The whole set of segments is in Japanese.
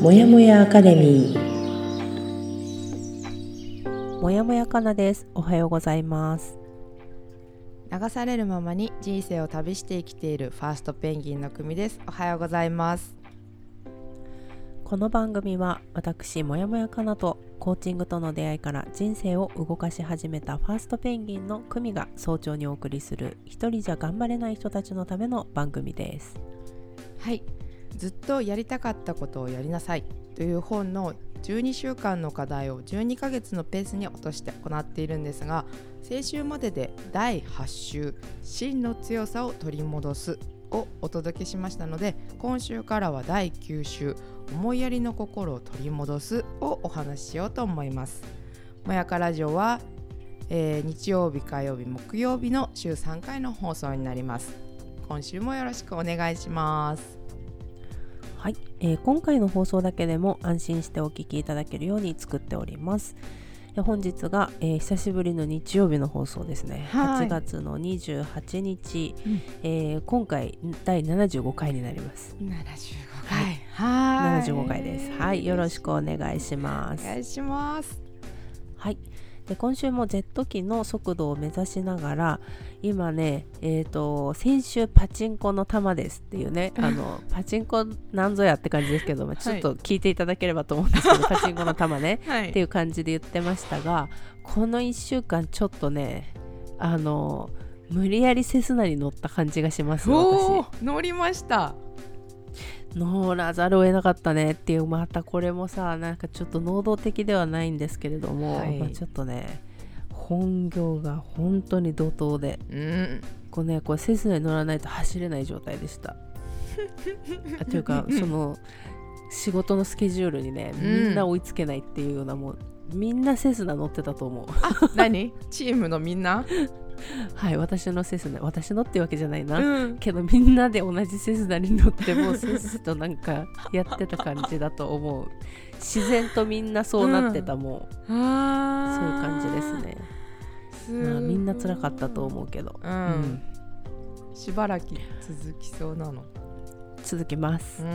もやもやアカデミー。もやもやかなです。おはようございます。流されるままに人生を旅して生きているファーストペンギンの組です。おはようございます。この番組は私もやもやかなとコーチングとの出会いから人生を動かし始めたファーストペンギンの組が早朝にお送りする一人じゃ頑張れない人たちのための番組ですはいずっとやりたかったことをやりなさいという本の12週間の課題を12ヶ月のペースに落として行っているんですが先週までで第8週「真の強さを取り戻す」をお届けしましたので今週からは第9週「思いやりの心を取り戻す」をお話ししようと思います。もやかラジオは、えー日曜日火曜日木曜日の週3回の放送になります。今週もよろしくお願いします。はい、えー今回の放送だけでも安心してお聞きいただけるように作っております。で本日が、えー久しぶりの日曜日の放送ですね、はい。8月の28日、うん。えー今回第75回になります。75回。はい。75回です。はい。よろしくお願いします。お願いします。はい。で今週もジェット機の速度を目指しながら今ねえっ、と先週パチンコの玉ですっていうね あのパチンコなんぞやって感じですけど、まあちょっと聞いていただければと思うんですけど、パチンコの玉ねはっていう感じで言ってましたがこの1週間ちょっとねあの無理やりセスナに乗った感じがしますお私。お、乗りました。乗らざるを得なかったねっていうまたこれもさなんかちょっと能動的ではないんですけれども、はいまあ、ちょっとね本業が本当に怒涛でうん。こうねこれセスナに乗らないと走れない状態でした あというかその仕事のスケジュールにねみんな追いつけないっていうようなもうみんなセスナ乗ってたと思う何？チームのみんな？はい私のセスナ私のっていうわけじゃないな、うん。けどみんなで同じセスナに乗ってもうせっせとなんかやってた感じだと思う自然とみんなそうなってた、もうそういうあ感じですね、すまあ、みんな辛かったと思うけど、う。うんんしばらく続きそうなの。続きます、うもん。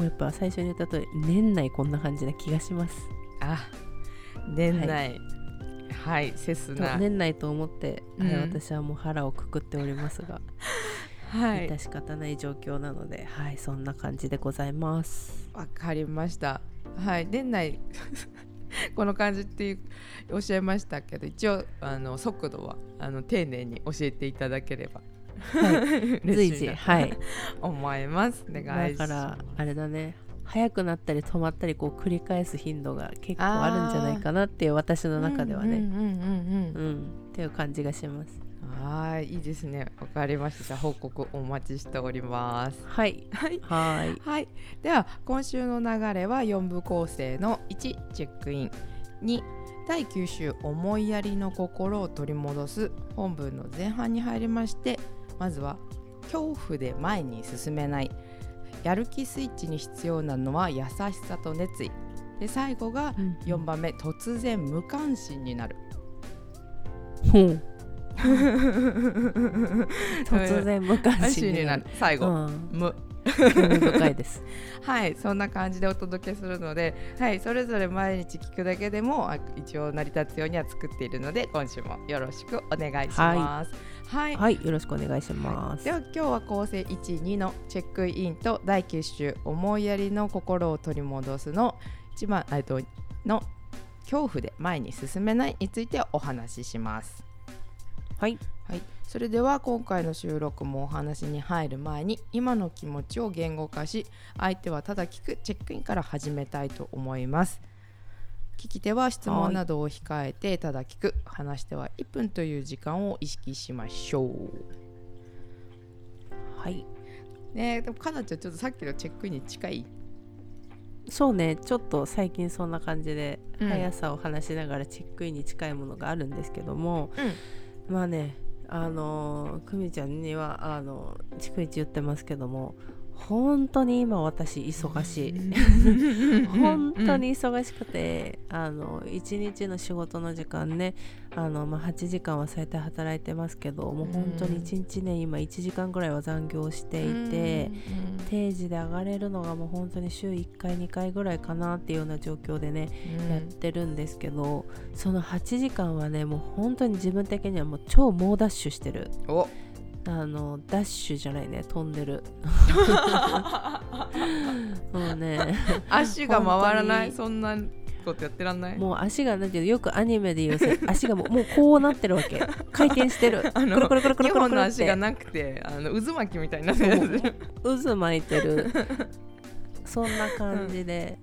うやっぱ最初に言った通り年内こんな感じな気がしますあ、年内。はい、セスナ。年内と思って、はいうん私はもう腹をくくっておりますが、はい。致し方ない状況なのではいそんな感じでございますわかりました。はい、年内 この感じっていうおっしゃいましたけど、一応あの速度はあの丁寧に教えていただければ、はい 随時はい思います。お願いします。だからあれだね速くなったり止まったりこう繰り返す頻度が結構あるんじゃないかなっていう私の中ではねうんうんうんうんうんうんっていう感じがしますはい、いいですね。わかりました。報告お待ちしております。はいはい。はいはい。では今週の流れは4部構成の1チェックイン2第9週思いやりの心を取り戻す本文の前半に入りましてまずは恐怖で前に進めないやる気スイッチに必要なのは優しさと熱意。で最後が4番目突然無関心になる。ほう。突然無関関心になる。最後、うん。無。深いです。はいそんな感じでお届けするので、はい、それぞれ毎日聞くだけでもあ一応成り立つようには作っているので今週もよろしくお願いします。はい、はい。よろしくお願いします。では今日は構成12のチェックインと第9週思いやりの心を取り戻すの一番えっとの恐怖で前に進めないについてお話しします。はい。はい、それでは今回の収録もお話に入る前に今の気持ちを言語化し相手はただ聞くチェックインから始めたいと思います聞き手は質問などを控えてただ聞く話しては1分という時間を意識しましょう。はい。ねえでもかなちゃんちょっとさっきのチェックインに近い。そうねちょっと最近そんな感じでうん。速さを話しながらチェックインに近いものがあるんですけども、まあねあのー久美ちゃんにはあの逐一言ってますけども本当に今私忙しい。本当に忙しくてあの1日の仕事の時間ねあの、まあ、8時間は最低働いてますけどもう本当に1日ね今1時間ぐらいは残業していて定時で上がれるのがもう本当に週1回2回ぐらいかなっていうような状況でね、やってるんですけどその8時間はねもう本当に自分的にはもう超猛ダッシュしてる。おあのダッシュじゃないね飛んでるもうね。足が回らない？本そんなことやってらんない？もう足がなんていうの？よくアニメで言うせ 足がもうもうこうなってるわけ。回転してる。あのくるくるくるくる2くる本の足がなくてあの渦巻きみたいになってる。やつ渦巻いてる。そんな感じで。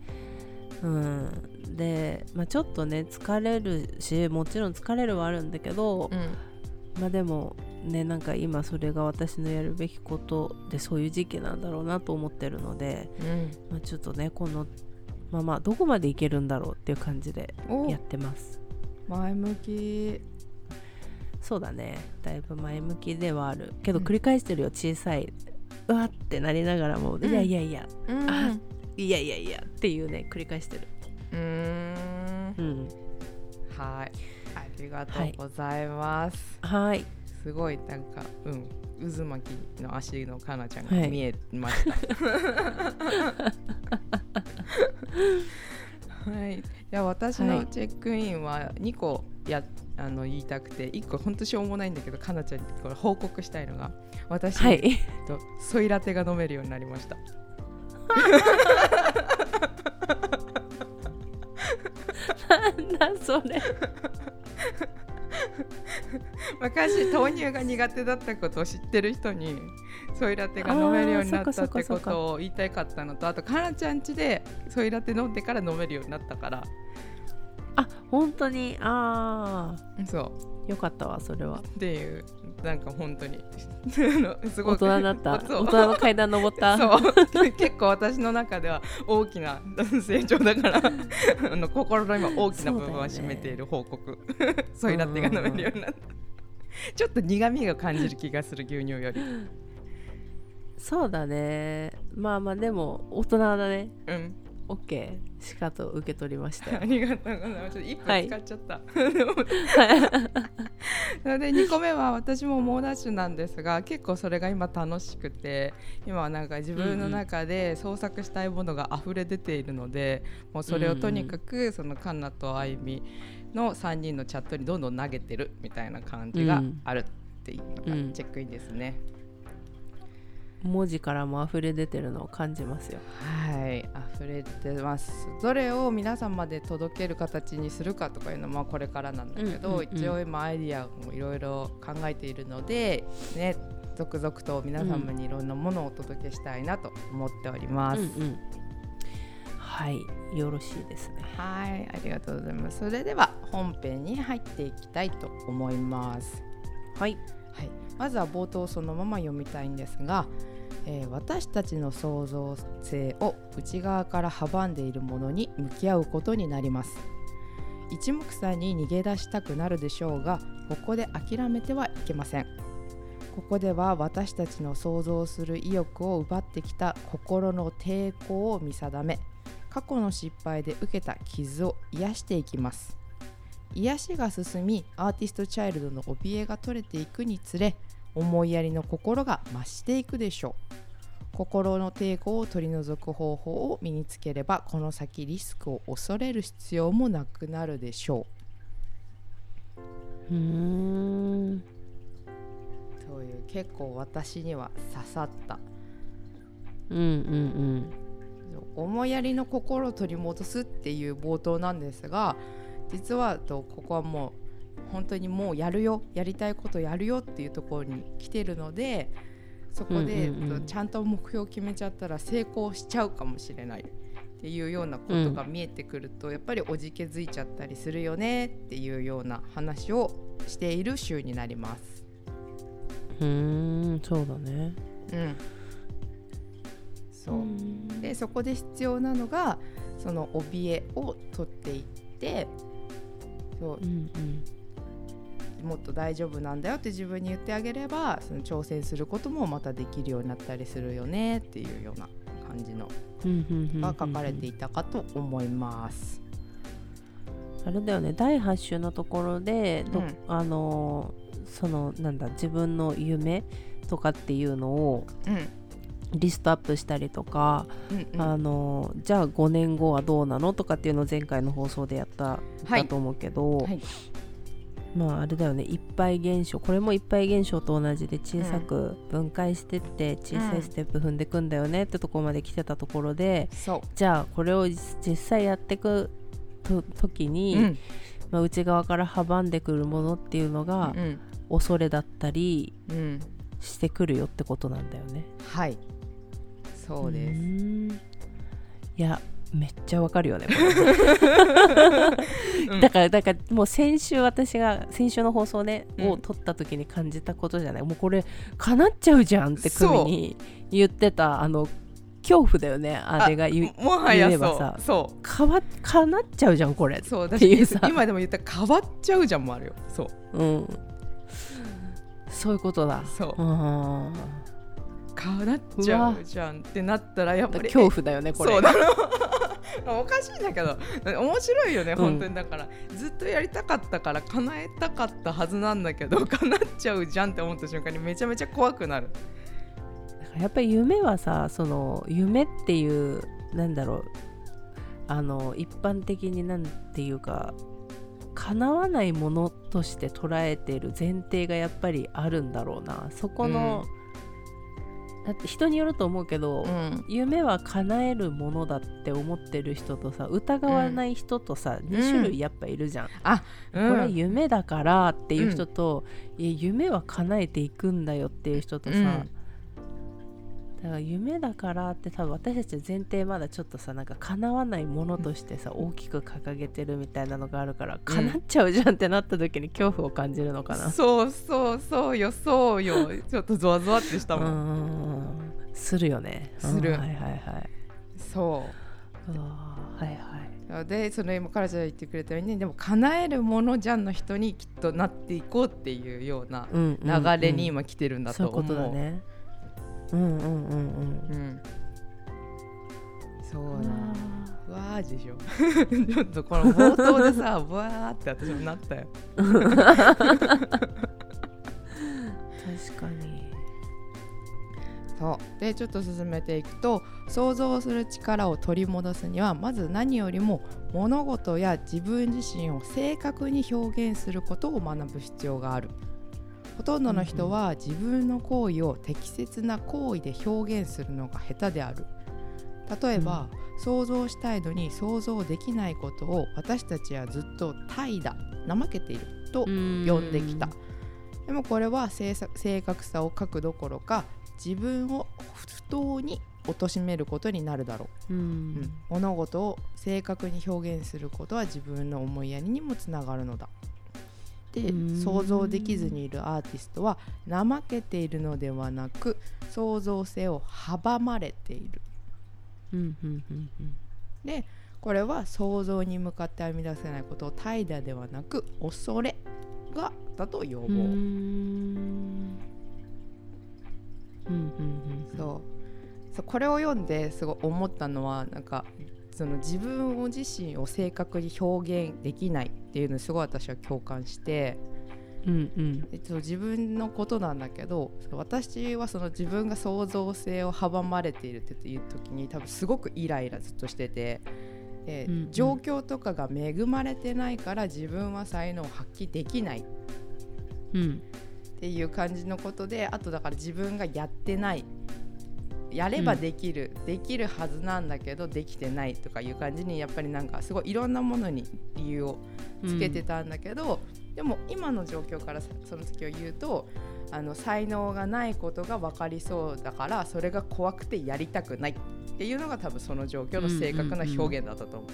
うん、で、まあ、ちょっとね疲れるしもちろん疲れるはあるんだけど、まあでもねなんか今それが私のやるべきことでそういう時期なんだろうなと思ってるので、まあ、ちょっとねこのまあまあどこまでいけるんだろうっていう感じでやってます。前向き。そうだね。だいぶ前向きではある。けどうん。繰り返してるよ小さい。うわってなりながらも、ん。いやいやいや。うん。あいやいやいやっていうね繰り返してる。うーん。うん。はい。ありがとうございます、はいすごいなんかうん渦巻きの足のかなちゃんはい。が見えました。はい、じゃあ私はい。のチェックインは2個やあの言いたくて1個ほんとしょうもないんだけどかなちゃんにこれ報告したいのが私、はい。とソイラテが飲めるようになりました。なんだそれ 昔豆乳が苦手だったことを知ってる人にソイラテが飲めるようになったってことを言いたかったのとあとかなちゃんちでソイラテ飲んでから飲めるようになったからあ本当に？あそあよかったわそれは。うっていうなんか本当に。すご大い人になった。そう。大人の階段登った。そう。結構私の中では大きな 成長だから。あの心の今大きな部分は占めている報告。ソイラテが飲めるようになった。ちょっと苦味が感じる気がする牛乳より。そうだね。まあまあでも大人だね。うんオッケーしかと受け取りましたよ。ありがとうございます。1はい。分使っちゃった。でも それで2個目は私も猛ダッシュなんですが結構それが今楽しくて今はなんか自分の中で創作したいものが溢れ出ているので、もうそれをとにかくそのカンナとあいみの3人のチャットにどんどん投げてるみたいな感じがあるっていうのがうん。チェックインですね。文字からも溢れ出てるのを感じますよはい、溢れてます。どれを皆さんまで届ける形にするかとかいうのはまあこれからなんだけど、うんうんうん一応今アイディアもいろいろ考えているので、ね、続々と皆様にいろんなものをお届けしたいなと思っております。うんうんはいよろしいですねはい、ありがとうございます。それでは本編に入っていきたいと思います。はいはい、まずは冒頭そのまま読みたいんですが、えー私たちの創造性を内側から阻んでいるものに向き合うことになります。一目散に逃げ出したくなるでしょうがここで諦めてはいけません。ここでは私たちの想像する意欲を奪ってきた心の抵抗を見定め過去の失敗で受けた傷を癒していきます。癒しが進みアーティストチャイルドの怯えが取れていくにつれ思いやりの心が増していくでしょう。心の抵抗を取り除く方法を身につければこの先リスクを恐れる必要もなくなるでしょう。ーん。うという結構私には刺さった。うんうん思いやりの心を取り戻すっていう冒頭なんですが実はとここはもう本当にもうやるよやりたいことやるよっていうところに来てるのでそこで、うんうんうん。とちゃんと目標を決めちゃったら成功しちゃうかもしれないっていうようなことが見えてくると、やっぱりおじけづいちゃったりするよねっていうような話をしている週になります。うんうーんそうだね。うん。そう、ん。でそこで必要なのがその怯えを取っていってそう。うんうん。もっと大丈夫なんだよって自分に言ってあげればその挑戦することもまたできるようになったりするよねっていうような感じのが書かれていたかと思います。あれだよね。第8週のところでど、うん。あのーそのなんだ自分の夢とかっていうのをうんリストアップしたりとか、うんうん。あのーじゃあ5年後はどうなのとかっていうのを前回の放送でやった、はい。だと思うけど、はい。まああれだよねいっぱい現象これもいっぱい現象と同じで小さく分解してって小さいステップ踏んでくんだよねってとこまで来てたところで、そじゃあこれを実際やってくと時う、に、うん。まあ、内側から阻んでくるものっていうのがうん。恐れだったりうん、してくるよってことなんだよね。はいそうです。いやめっちゃわかるよね だからだからもう先週私が先週の放送ね、うん。を撮った時に感じたことじゃない。もうこれ叶っちゃうじゃんって組に言ってたあの恐怖だよねあれが言うもはや言えばさ。そう。そかわ叶っちゃうじゃんこれ。うそう。だっていうさ。今でも言ったら変わっちゃうじゃんもあるよ。そう。うん。そういうことだ。そう。うん変わっちゃうじゃんってなったらやっぱり恐怖だよねこれ。そうだろ。おかしいんだけど面白いよねん。本当にだから、ずっとやりたかったから叶えたかったはずなんだけど 叶っちゃうじゃんって思った瞬間にめちゃめちゃ怖くなる。だからやっぱり夢はさその夢っていうなんだろうあの一般的になんていうか叶わないものとして捉えてる前提がやっぱりあるんだろうな。そこの、だって人によると思うけど、ん。夢は叶えるものだって思ってる人とさ疑わない人とさ、2種類やっぱいるじゃん、うこれ夢だからっていう人と、いや夢は叶えていくんだよっていう人とさ、うんだから夢だからって多分私たちは前提まだちょっとさなんか叶わないものとしてさ、大きく掲げてるみたいなのがあるから、叶っちゃうじゃんってなった時に恐怖を感じるのかな。そうそうそうよそうよちょっとゾワゾワってしたうもん、んするよね。するうんはいはいはい。そうはいはい。でその今からじゃ言ってくれたようにでも叶えるものじゃんの人にきっとなっていこうっていうようなうんうんうん流れに今来てるんだそういうと思う。ことだね。うんうんうんうん。うん。そううだ。わわーでしょ。ちょっとこの冒頭でさ わーって私もなったよ。ー確かに。そう。でちょっと進めていくと想像する力を取り戻すにはまず何よりも物事や自分自身を正確に表現することを学ぶ必要があるほとんどの人は自分の行為を適切な行為で表現するのが下手である。例えば、想像したいのに想像できないことを私たちはずっと怠惰怠けていると呼んできた。でもこれは正確さを書くどころか自分を不当に貶めることになるだろう。う、うん。物事を正確に表現することは自分の思いやりにもつながるのだでうん。想像できずにいるアーティストは怠けているのではなく創造性を阻まれている。でこれは想像に向かって編み出せないことを怠惰ではなく恐れがだと要望、そうこれを読んですごい思ったのはなんかその自分を自身を正確に表現できないっていうのにすごい私は共感してうんうん。でそう自分のことなんだけど私はその自分が創造性を阻まれているっていう時に多分すごくイライラずっとしてて。でうんうん。状況とかが恵まれてないから自分は才能を発揮できない。うん。っていう感じのことであとだから自分がやってないやればできる、できるはずなんだけどできてないとかいう感じにやっぱりなんかすごいいろんなものに理由をつけてたんだけど、でも今の状況からその時を言うとあの才能がないことが分かりそうだからそれが怖くてやりたくないっていうのが多分その状況の正確な表現だったと思う。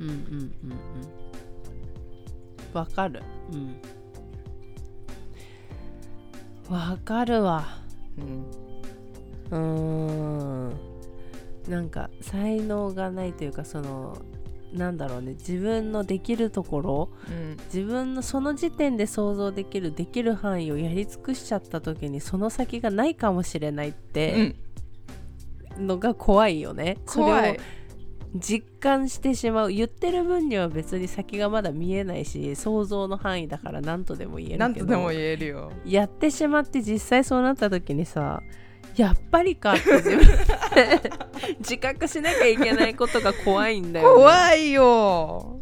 うんうんうんうんわかる。うん。わかるわ。うんうーん。なんか才能がないというかそのなんだろうね。自分のできるところうん。自分のその時点で想像できるできる範囲をやり尽くしちゃった時にその先がないかもしれないっうてん。のが怖いよね。怖い。それを実感してしまう。言ってる分には別に先がまだ見えないし想像の範囲だから何とでも言えるけどなんとでも言えるよ。やってしまって実際そうなった時にさやっぱりかって自分。で 自覚しなきゃいけないことが怖いんだよ、ね、怖いよ。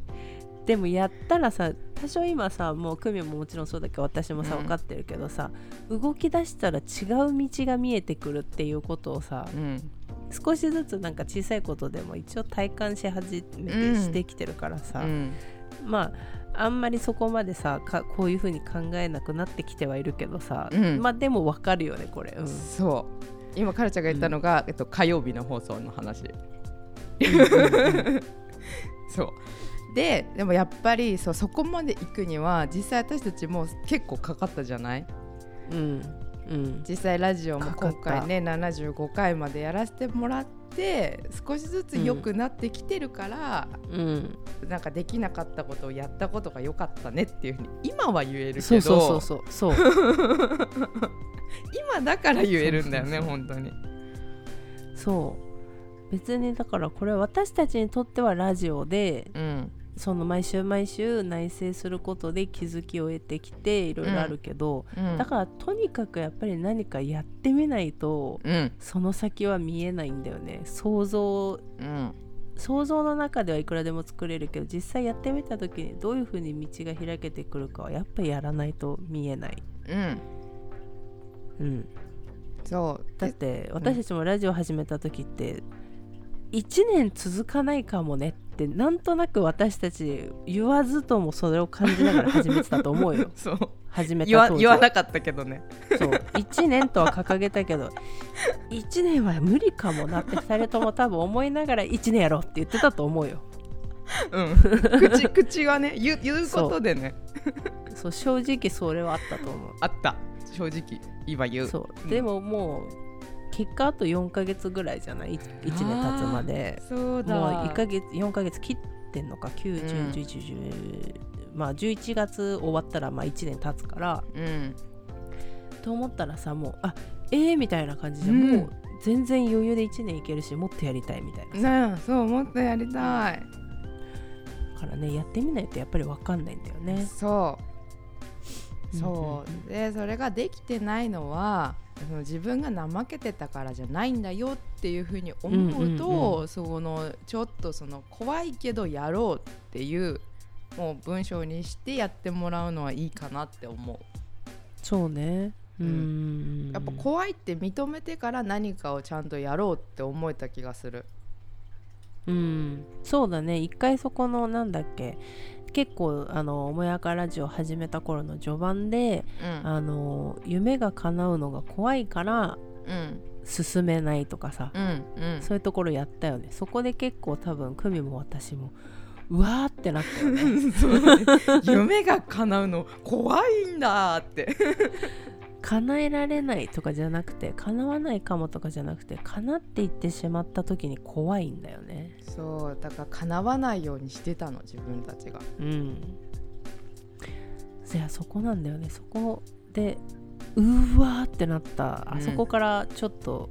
でもやったらさ多少今さもうクミももちろんそうだけど私もさうん。分かってるけどさ、動き出したら違う道が見えてくるっていうことをさうん。少しずつなんか小さいことでも一応体感し始めてうん。してきてるからさ、うん。まああんまりそこまでさかこういう風に考えなくなってきてはいるけどさ、うん。まあでも分かるよねこれ、うん、そう。今カルチャーが言ったのが、えっと、火曜日の放送の話。そう。ででもやっぱりそうそこまで行くには実際私たちも結構かかったじゃない？うん。うん。実際ラジオも今回ね75回までやらせてもらって少しずつ良くなってきてるから、うん。なんかできなかったことをやったことが良かったねっていうふうに今は言えるけどそうそうそうそう。今だから言えるんだよね本当に。そう。別にだからこれ私たちにとってはラジオでうんその毎週毎週内省することで気づきを得てきていろいろあるけど、うん。だからとにかくやっぱり何かやってみないとうん。その先は見えないんだよね。想像うん。想像の中ではいくらでも作れるけど実際やってみた時にどういう風に道が開けてくるかはやっぱりやらないと見えない、うん。うん、そう。だって私たちもラジオ始めた時って1年続かないかもねってなんとなく私たち言わずともそれを感じながら始めてたと思うよ。そう。始めた言わなかったけどね。そう。1年とは掲げたけど1年は無理かもなって2人とも多分思いながら1年やろうって言ってたと思うよ。うん。口 口はね言う言うことでね。そう。正直それはあったと思う。あった。正直今言う。そう。でももう結果あと4ヶ月ぐらいじゃない？1年経つまで。そうだ。もう1ヶ月4ヶ月切ってんのか？うん。9101110、まあ11月終わったらまあ1年経つから。うん。と思ったらさもうあえー、みたいな感じで、うん。もう全然余裕で1年いけるしもっとやりたいみたいなさ。ねえそうもっとやりたい。だからねやってみないとやっぱり分かんないんだよね。そう。そう。でそれができてないのはその自分が怠けてたからじゃないんだよっていうふうに思うと、うんうんそのちょっとその怖いけどやろうっていうもう文章にしてやってもらうのはいいかなって思う。そうね。ううん。やっぱ怖いって認めてから何かをちゃんとやろうって思えた気がする。うん。そうだね。一回そこのなんだっけ結構あの「もやかラジオ」始めた頃の序盤でうん。あの夢が叶うのが怖いからうん。進めないとかさ、うんうん。そういうところやったよね。そこで結構多分久美も私もうわーってなったよね。夢が叶うの怖いんだって叶えられないとかじゃなくて叶わないかもとかじゃなくて叶っていってしまった時に怖いんだよね。そうだから叶わないようにしてたの自分たちが。うん。いやそこなんだよね。そこでうーわーってなった。あうんそこからちょっと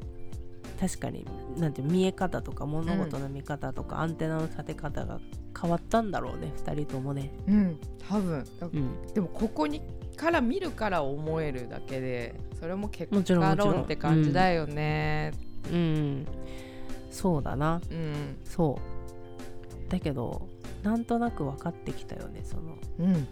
確かになんて見え方とか物事の見方とか、アンテナの立て方が変わったんだろうね2人ともね。うん多分。だうん。でもここにから見るから思えるだけでそれも結果論って感じだよね。うん。そうだな。うん。そう。だけどなんとなく分かってきたよねその。うん。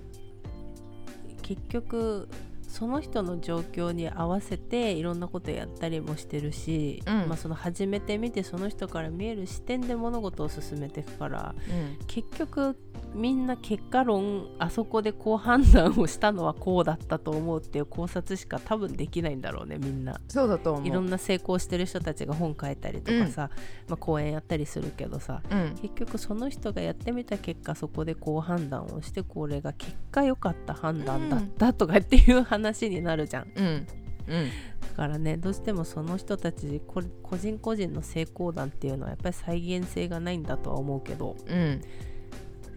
結局その人の状況に合わせていろんなことやったりもしてるし、うん。まあ、その始めてみてその人から見える視点で物事を進めていくからうん。結局みんな結果論あそこでこう判断をしたのはこうだったと思うっていう考察しか多分できないんだろうねみんな。そうだと思う。いろんな成功してる人たちが本書いたりとかさ、まあ、講演やったりするけどさうん。結局その人がやってみた結果そこでこう判断をしてこれが結果良かった判断だったとかっていう話になるじゃん、うん。うん。だからねどうしてもその人たちこ個人個人の成功談っていうのはやっぱり再現性がないんだとは思うけど。うん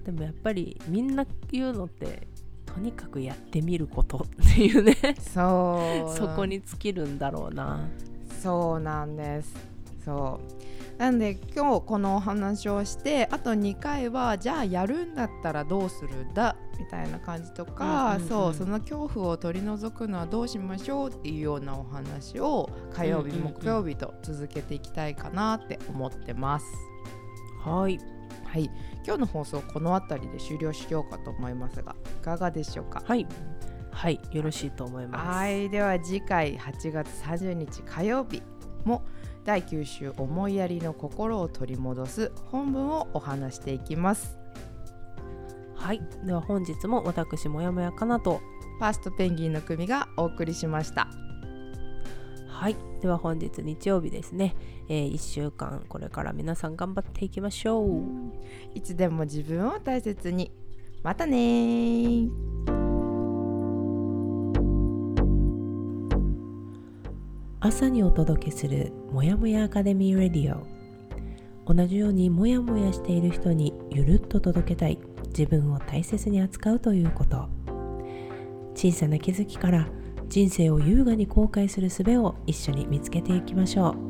でもやっぱりみんな言うのってとにかくやってみることっていうね。そう。そこに尽きるんだろうな。そうなんです。そうなんで今日このお話をしてあと2回はじゃあやるんだったらどうするんだみたいな感じとか、うんうんうんそうその恐怖を取り除くのはどうしましょうっていうようなお話を火曜日、うんうんうん木曜日と続けていきたいかなって思ってます。はい。はい、今日の放送この辺りで終了しようかと思いますがいかがでしょうか？はい。はい。よろしいと思います。はい。では次回8月30日火曜日も第9週思いやりの心を取り戻す本文をお話していきます。はい。では本日も私もやもやかなと。ファーストペンギンの組がお送りしました。はい。では本日日曜日ですね、え1週間これから皆さん頑張っていきましょう。いつでも自分を大切に。またね朝にお届けするもやもやアカデミーレディオ。同じようにもやもやしている人にゆるっと届けたい。自分を大切に扱うということ。小さな気づきから人生を優雅に後悔する術を一緒に見つけていきましょう。